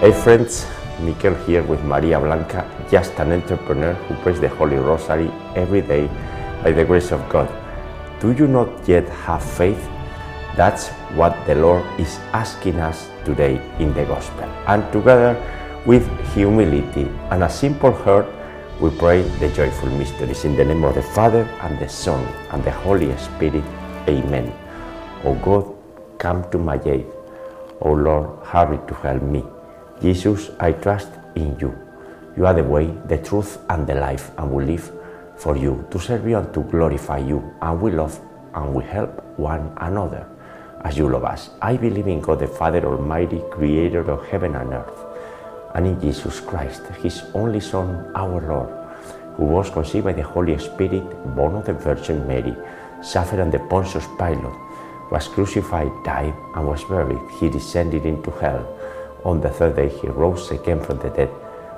Hey friends, Mikel here with Maria Blanca, just an entrepreneur who prays the Holy Rosary every day by the grace of God. Do you not yet have faith? That's what the Lord is asking us today in the Gospel. And together with humility and a simple heart, we pray the joyful mysteries in the name of the Father and the Son and the Holy Spirit. Amen. O God, come to my aid. O Lord, hurry to help me. Jesus, I trust in you. You are the way, the truth, and the life, and we live for you, to serve you and to glorify you, and we love and we help one another as you love us. I believe in God the Father Almighty, creator of heaven and earth, and in Jesus Christ, his only Son, our Lord, who was conceived by the Holy Spirit, born of the Virgin Mary, suffered under Pontius Pilate, was crucified, died, and was buried. He descended into hell. On the third day, he rose again from the dead,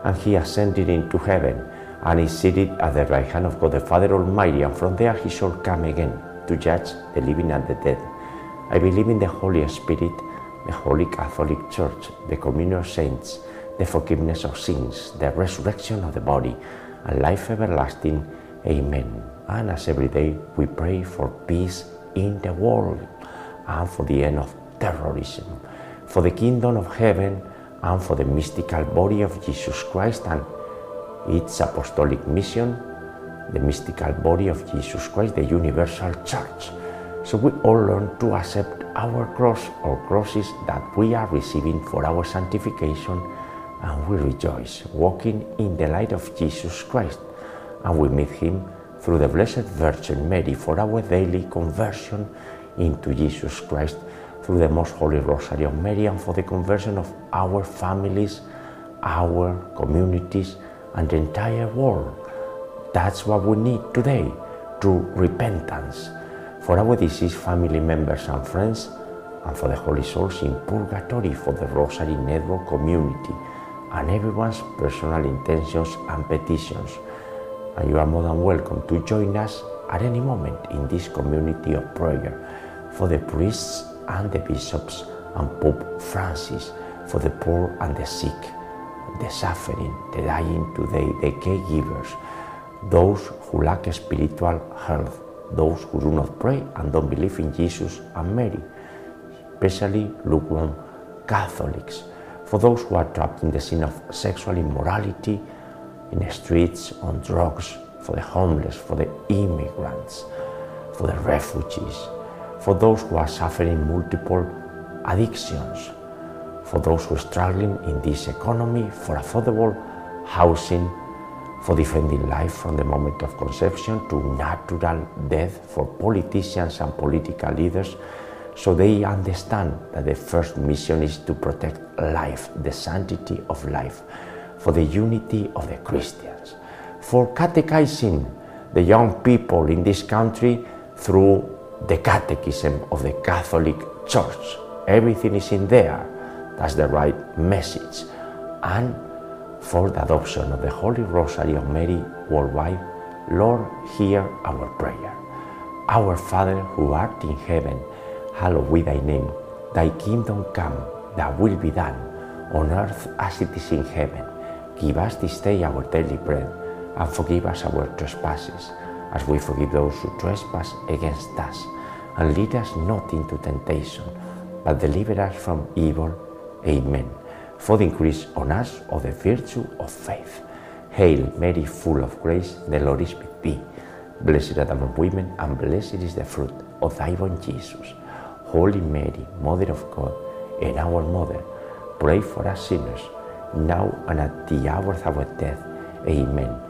and he ascended into heaven, and is seated at the right hand of God the Father Almighty, and from there he shall come again to judge the living and the dead. I believe in the Holy Spirit, the Holy Catholic Church, the communion of saints, the forgiveness of sins, the resurrection of the body, and life everlasting. Amen. And as every day we pray for peace in the world and for the end of terrorism, for the kingdom of heaven and for the mystical body of Jesus Christ and its apostolic mission, the mystical body of Jesus Christ, the universal church. So we all learn to accept our cross or crosses that we are receiving for our sanctification and we rejoice, walking in the light of Jesus Christ. And we meet Him through the Blessed Virgin Mary for our daily conversion into Jesus Christ through the Most Holy Rosary of Mary and for the conversion of our families, our communities, and the entire world. That's what we need today true repentance for our deceased family members and friends, and for the holy souls in purgatory, for the Rosary Network community, and everyone's personal intentions and petitions. And you are more than welcome to join us at any moment in this community of prayer for the priests and the bishops and Pope Francis, for the poor and the sick, the suffering, the dying today, the caregivers, those who lack spiritual health, those who do not pray and don't believe in Jesus and Mary, especially lukewarm Catholics, for those who are trapped in the sin of sexual immorality, in the streets, on drugs, for the homeless, for the immigrants, for the refugees, for those who are suffering multiple addictions, for those who are struggling in this economy, for affordable housing, for defending life from the moment of conception to natural death, for politicians and political leaders, so they understand that the first mission is to protect life, the sanctity of life, for the unity of the Christians, for catechizing the young people in this country through the catechism of the Catholic Church. Everything is in there. That's the right message. And for the adoption of the Holy Rosary of Mary worldwide, Lord, hear our prayer. Our Father who art in heaven, hallowed be thy name. Thy kingdom come, thy will be done, on earth as it is in heaven. Give us this day our daily bread, and forgive us our trespasses, as we forgive those who trespass against us. And lead us not into temptation, but deliver us from evil. Amen for the increase on us of the virtue of faith. Hail Mary, full of grace, the Lord is with thee. Blessed art among women, and blessed is the fruit of thy womb, Jesus. Holy Mary, Mother of God, and our Mother, pray for us sinners, now and at the hour of our death. Amen.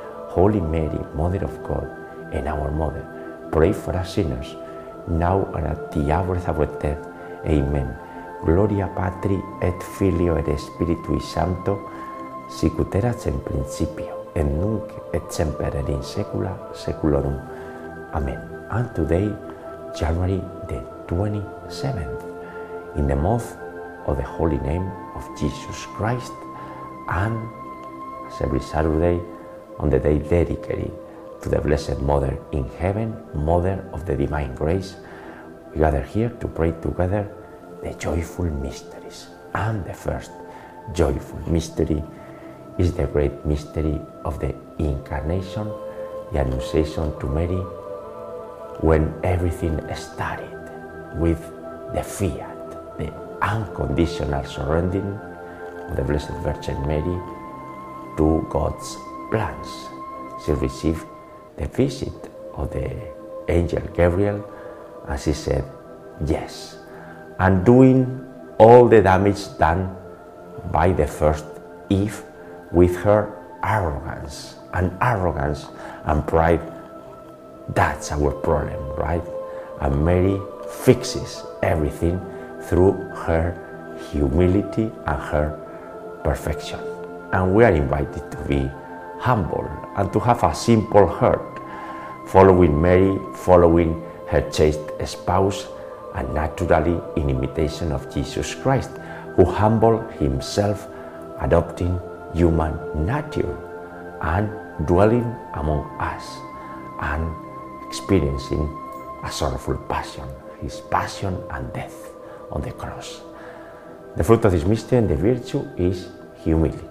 Holy Mary, Mother of God, and our Mother, pray for us sinners, now and at the hour of our death. Amen. Gloria Patri et Filio et Spiritui Sancto, sicut erat in principio, et nunc et semper et in saecula saeculorum. Amen. And today, January the 27th, in the month of the holy name of Jesus Christ, and as every Saturday, on the day dedicated to the Blessed Mother in heaven, Mother of the Divine Grace, we gather here to pray together the joyful mysteries. And the first joyful mystery is the great mystery of the Incarnation, the Annunciation to Mary, when everything started with the fiat, the unconditional surrendering of the Blessed Virgin Mary to God's plans. She received the visit of the angel Gabriel and she said, Yes, and doing all the damage done by the first Eve with her arrogance and arrogance and pride. That's our problem, right? And Mary fixes everything through her humility and her perfection. And we are invited to be humble and to have a simple heart, following Mary, following her chaste spouse, and naturally in imitation of Jesus Christ, who humbled himself, adopting human nature and dwelling among us and experiencing a sorrowful passion, his passion and death on the cross. The fruit of this mystery and the virtue is humility.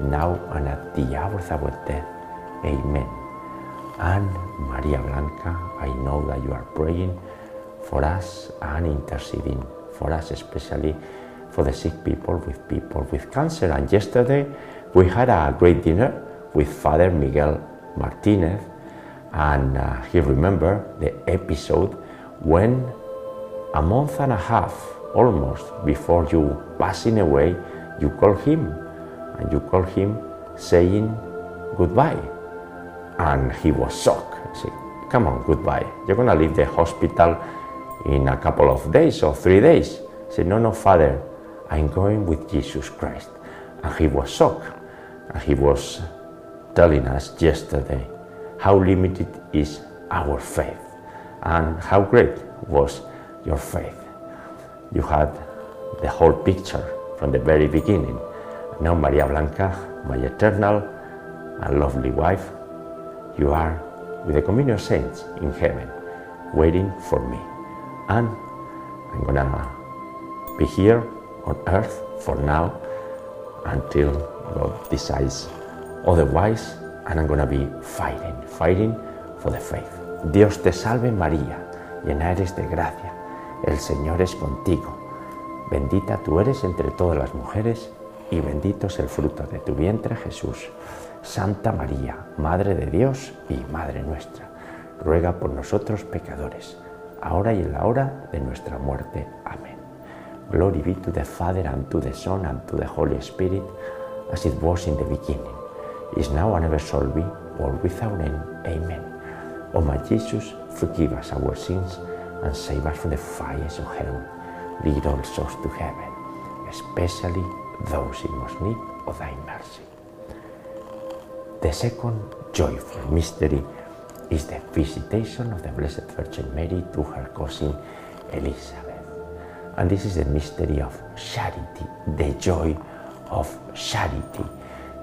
now and at the hour of our death. Amen. And Maria Blanca, I know that you are praying for us and interceding for us, especially for the sick people, with people with cancer. And yesterday we had a great dinner with Father Miguel Martinez, and uh, he remembered the episode when a month and a half almost before you passing away, you call him and you call him saying goodbye. And he was shocked. I said, Come on, goodbye. You're going to leave the hospital in a couple of days or three days. He said, No, no, Father, I'm going with Jesus Christ. And he was shocked. And he was telling us yesterday how limited is our faith and how great was your faith. You had the whole picture from the very beginning. Now, Maria Blanca, my eternal and lovely wife, you are with the communion saints in heaven, waiting for me. And I'm gonna be here on earth for now until God decides otherwise, and I'm gonna be fighting, fighting for the faith. Dios te salve María, llena eres de gracia, el Señor es contigo. Bendita tú eres entre todas las mujeres y bendito es el fruto de tu vientre Jesús. Santa María, Madre de Dios y Madre nuestra, ruega por nosotros pecadores, ahora y en la hora de nuestra muerte. Amén. Glory be to the Father and to the Son and to the Holy Spirit, as it was in the beginning, is now and ever shall be, world without end. Amen. O my Jesus, forgive us our sins and save us from the fires of hell. Lead all souls to heaven, especially those in most need of thy mercy. The second joyful mystery is the visitation of the Blessed Virgin Mary to her cousin Elizabeth. And this is the mystery of charity, the joy of charity,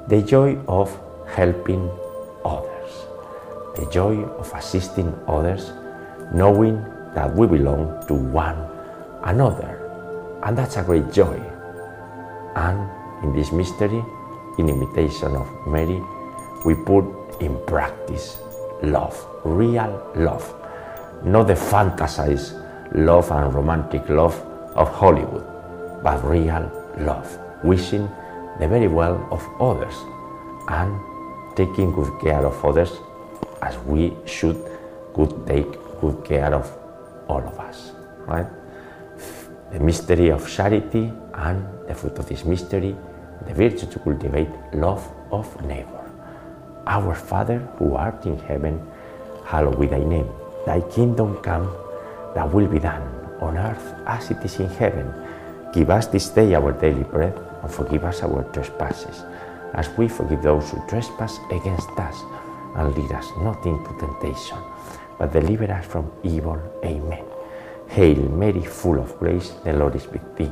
the joy of helping others, the joy of assisting others, knowing that we belong to one another. And that's a great joy. And in this mystery, in imitation of Mary, we put in practice love, real love, not the fantasized love and romantic love of Hollywood, but real love, wishing the very well of others and taking good care of others as we should could take good care of all of us, right? The mystery of charity and the fruit of this mystery, the virtue to cultivate love of neighbor. Our Father who art in heaven, hallowed be thy name. Thy kingdom come, thy will be done on earth as it is in heaven. Give us this day our daily bread and forgive us our trespasses, as we forgive those who trespass against us. And lead us not into temptation, but deliver us from evil. Amen. Hail Mary, full of grace, the Lord is with thee.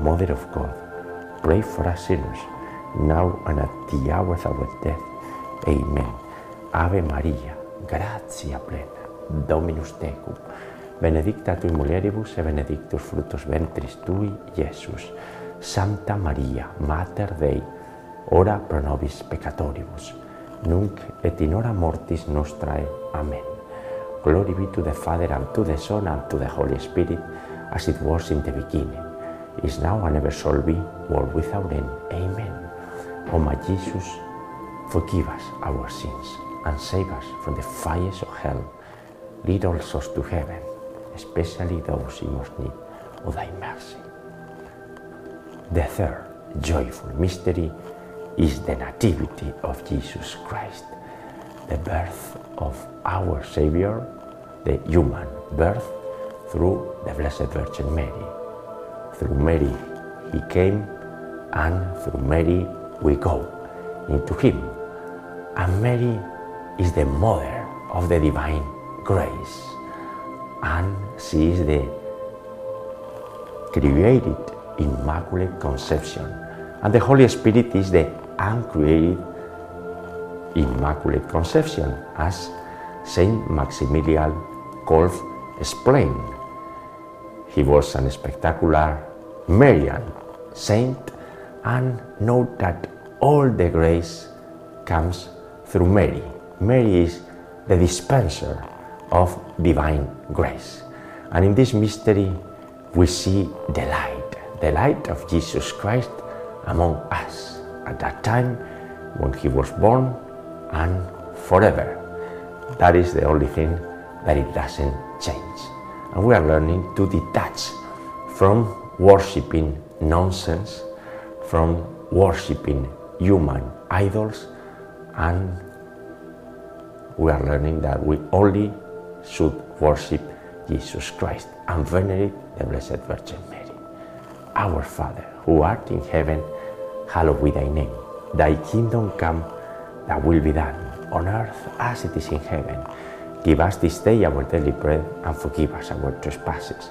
Mother of God, pray for us sinners, now and at the hour of our death. Amen. Ave Maria, gratia plena, Dominus tecum, benedicta tu in mulieribus e benedictus fructus ventris tui, Iesus. Santa Maria, Mater Dei, ora pro nobis peccatoribus, nunc et in hora mortis nostrae. Amen. Glory be to the Father, and to the Son, and to the Holy Spirit, as it was in the beginning, is now, and ever shall be, world without end. Amen. O my Jesus, forgive us our sins, and save us from the fires of hell. Lead all souls to heaven, especially those in most need of thy mercy. The third joyful mystery is the Nativity of Jesus Christ, the birth of our Savior, the human birth through the Blessed Virgin Mary. Through Mary he came, and through Mary we go into him. And Mary is the mother of the divine grace, and she is the created Immaculate Conception, and the Holy Spirit is the uncreated Immaculate Conception, as Saint Maximilian Kolbe explained. He was a spectacular Marian saint and note that all the grace comes through Mary. Mary is the dispenser of divine grace. And in this mystery, we see the light, the light of Jesus Christ among us at that time when he was born and forever. That is the only thing that it doesn't change. And we are learning to detach from worshipping nonsense, from worshipping human idols, and we are learning that we only should worship Jesus Christ and venerate the Blessed Virgin Mary. Our Father, who art in heaven, hallowed be thy name. Thy kingdom come, thy will be done, on earth as it is in heaven. Give us this day our daily bread, and forgive us our trespasses,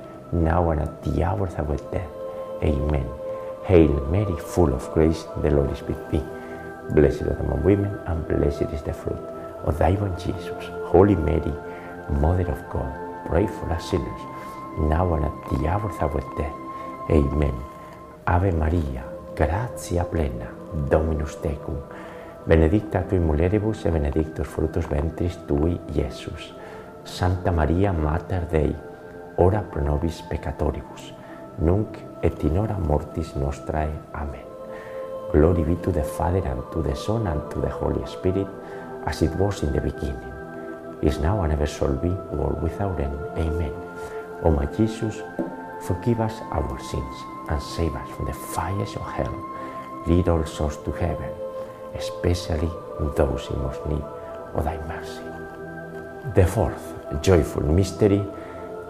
now and at the hour of our death. Amen. Hail Mary, full of grace, the Lord is with thee. Blessed are among women, and blessed is the fruit of thy womb, Jesus. Holy Mary, Mother of God, pray for us sinners, now and at the hour of our death. Amen. Ave Maria, gratia plena, Dominus tecum, benedicta tui mulieribus e benedictus fructus ventris tui, Iesus. Santa Maria, Mater Dei, ora pro nobis peccatoribus, nunc et in hora mortis nostrae. Amen. Glory be to the Father, and to the Son, and to the Holy Spirit, as it was in the beginning, is now, and ever shall be, world without end. Amen. O my Jesus, forgive us our sins, and save us from the fires of hell. Lead all souls to heaven, especially those in most need of thy mercy. The fourth joyful mystery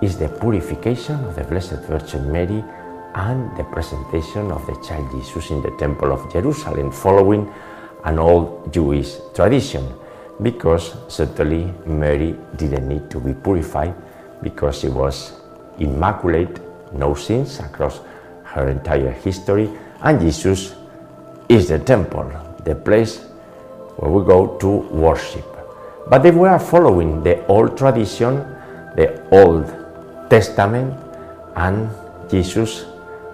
is the purification of the Blessed Virgin Mary and the presentation of the child Jesus in the Temple of Jerusalem, following an old Jewish tradition, because certainly Mary didn't need to be purified because she was immaculate, no sins across her entire history, and Jesus is the temple, the place where we go to worship. But they were following the old tradition, the Old Testament, and Jesus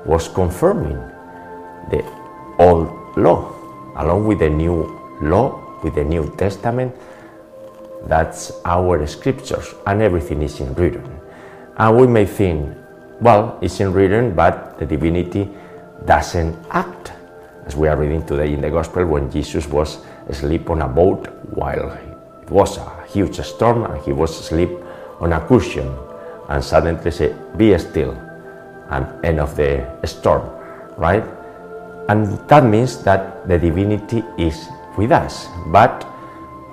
was confirming the old law along with the new law, with the New Testament. That's our scriptures, and everything is in written. And we may think, well, it's in written, but the divinity doesn't act. As we are reading today in the Gospel, when Jesus was asleep on a boat while it was a huge storm and he was asleep on a cushion, and suddenly say, Be still, and end of the storm, right? And that means that the divinity is with us, but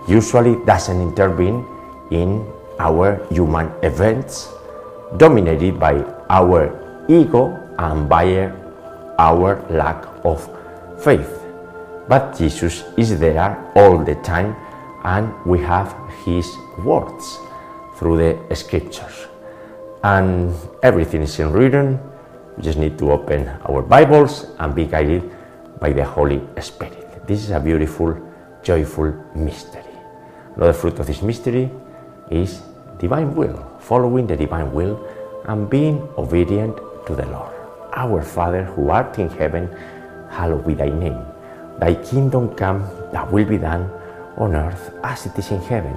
usually doesn't intervene in our human events dominated by our ego and by our lack of faith. But Jesus is there all the time, and we have His words through the scriptures. And everything is in written. We just need to open our Bibles and be guided by the Holy Spirit. This is a beautiful, joyful mystery. Another fruit of this mystery is divine will, following the divine will and being obedient to the Lord. Our Father who art in heaven, hallowed be thy name. Thy kingdom come, thy will be done on earth as it is in heaven.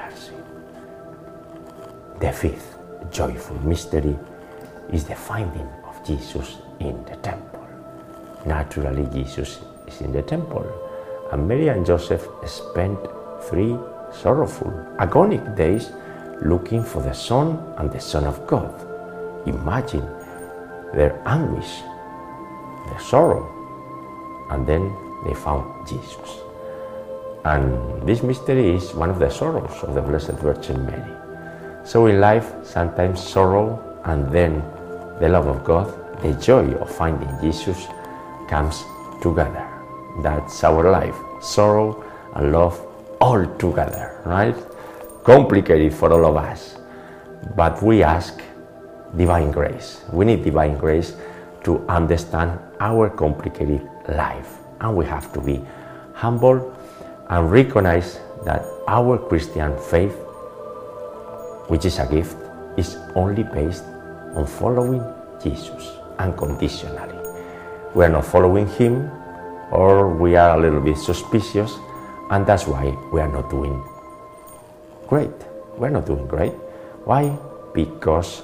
The fifth joyful mystery is the finding of Jesus in the temple. Naturally, Jesus is in the temple, and Mary and Joseph spent three sorrowful, agonic days looking for the Son and the Son of God. Imagine their anguish, their sorrow, and then they found Jesus. And this mystery is one of the sorrows of the Blessed Virgin Mary. So in life, sometimes sorrow and then the love of God, the joy of finding Jesus comes together. That's our life. Sorrow and love all together, right? Complicated for all of us. But we ask divine grace. We need divine grace to understand our complicated life. And we have to be humble and recognize that our Christian faith, which is a gift, is only based on following Jesus unconditionally. We are not following Him, or we are a little bit suspicious, and that's why we are not doing great. We're not doing great. Why? Because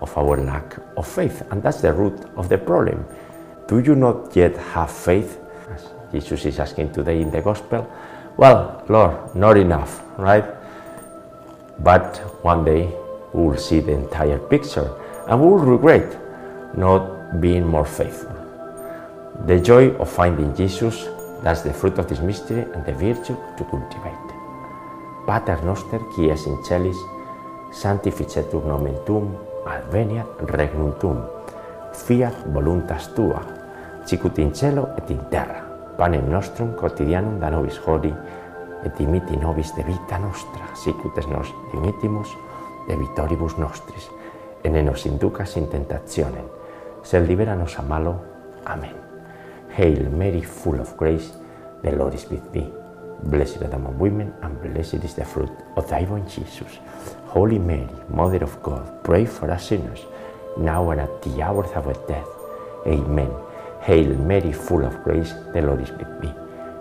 of our lack of faith, and that's the root of the problem. Do you not yet have faith? As Jesus is asking today in the Gospel, well, Lord, not enough, right? But one day we will see the entire picture and we will regret not being more faithful. The joy of finding Jesus, that's the fruit of this mystery and the virtue to cultivate. Pater noster, qui es in celis, sanctificetur nomen tuum, adveniat regnum tuum, fiat voluntas tua, sicut in cielo et in terra, panem nostrum quotidianum da nobis hodie, et dimiti nobis de vita nostra, sicut es nos dimittimus de vitoribus nostris, ne nos inducas in tentationem, sed libera nos a malo. Amen. Hail Mary, full of grace, the Lord is with thee. Blessed are among women, and blessed is the fruit of thy womb, Jesus. Holy Mary, Mother of God, pray for us sinners, now and at the hour of our death. Amen. Hail Mary, full of grace, the Lord is with thee.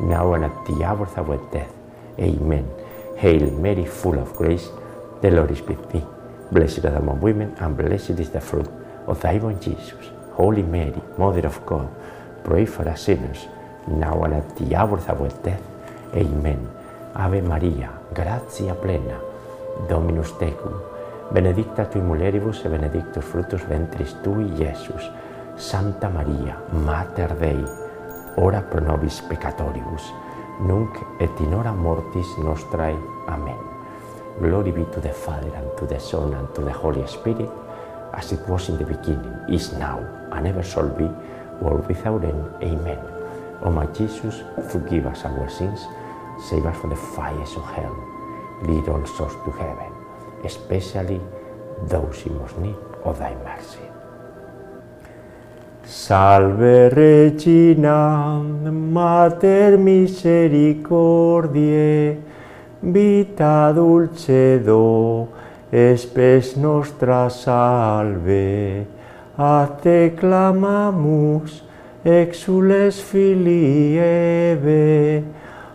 now and at the hour of our death. Amen. Hail Mary, full of grace, the Lord is with thee. Blessed art among women, and blessed is the fruit of thy womb, Jesus. Holy Mary, Mother of God, pray for us sinners, now and at the hour of our death. Amen. Ave Maria, gratia plena, Dominus tecum, benedicta tui mulieribus et benedictus fructus ventris tui, Iesus. Santa Maria, Mater Dei, ora pro nobis peccatoribus, nunc et in hora mortis nostrae. Amen. Glory be to the Father, and to the Son, and to the Holy Spirit, as it was in the beginning, is now, and ever shall be, world without end. Amen. O my Jesus, forgive us our sins, save us from the fires of hell, lead all souls to heaven, especially those in most need of thy mercy. Salve Regina, Mater misericordiae, vita dulcedo, espes nostra salve, a te clamamus, exules filii Eve,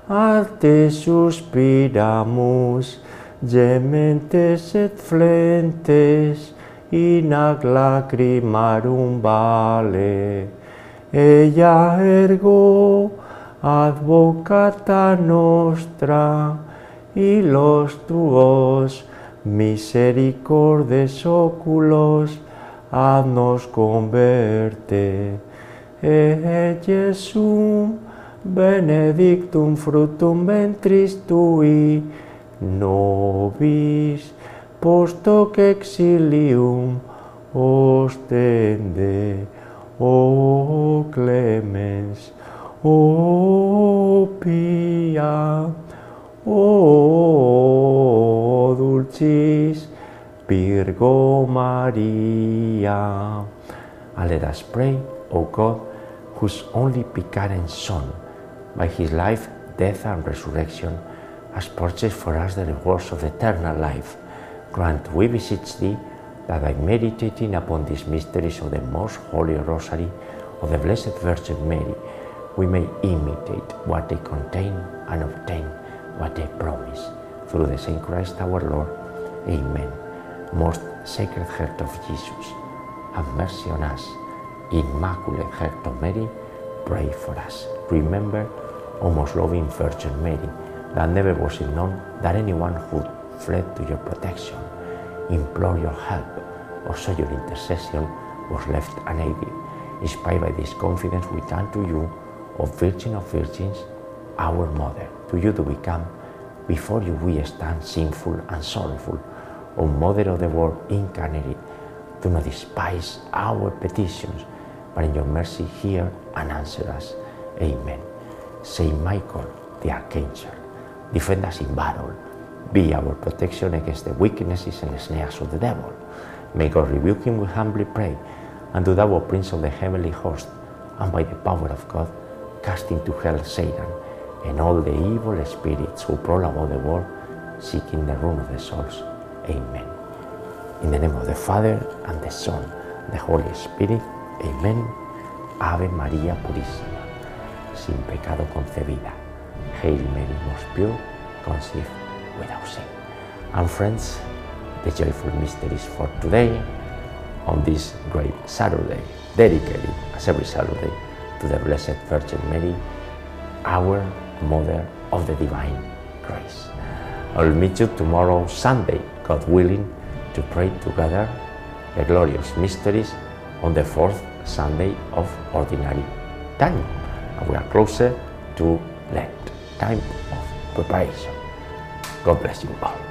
arte suspiramus, gementes et flentes, in ac lacrimarum vale. Ella ergo advocata nostra, y los tuos misericordes oculos, nos converte. E Jesum benedictum fructum ventris tui, nobis post hoc exilium ostende, o clemens, o pia, o dulcis Virgo Maria. And let us pray, O God, whose only begotten Son, by his life, death, and resurrection, has purchased for us the rewards of eternal life, grant, we beseech thee, that by meditating upon these mysteries of the most holy rosary of the Blessed Virgin Mary, we may imitate what they contain and obtain what they promise. Through the same Christ our Lord. Amen. Most Sacred Heart of Jesus, have mercy on us. Immaculate Heart of Mary, pray for us. Remember, O most loving Virgin Mary, that never was it known that anyone who fled to your protection, implored your help, or sought your intercession was left unaided. Inspired by this confidence, we turn to you, O Virgin of Virgins, our Mother. To you do we come. Before you we stand sinful and sorrowful. O Mother of the world incarnate, do not despise our petitions, but in your mercy hear and answer us. Amen. Saint Michael, the Archangel, defend us in battle. Be our protection against the weaknesses and snares of the devil. May God rebuke him, we humbly pray. And do thou, Prince of the heavenly host, and by the power of God, cast into hell Satan and all the evil spirits who prowl about the world, seeking the ruin of the souls. Amen. In the name of the Father, and the Son, the Holy Spirit. Amen. Ave María Purísima, sin pecado concebida. Hail Mary, most pure, conceived without sin. And friends, the joyful mysteries for today, on this great Saturday, dedicated as every Saturday to the Blessed Virgin Mary, our Mother of the Divine Grace. I'll meet you tomorrow, Sunday, God willing, to pray together the glorious mysteries on the fourth Sunday of Ordinary Time. And we are closer to Lent, time of preparation. God bless you all.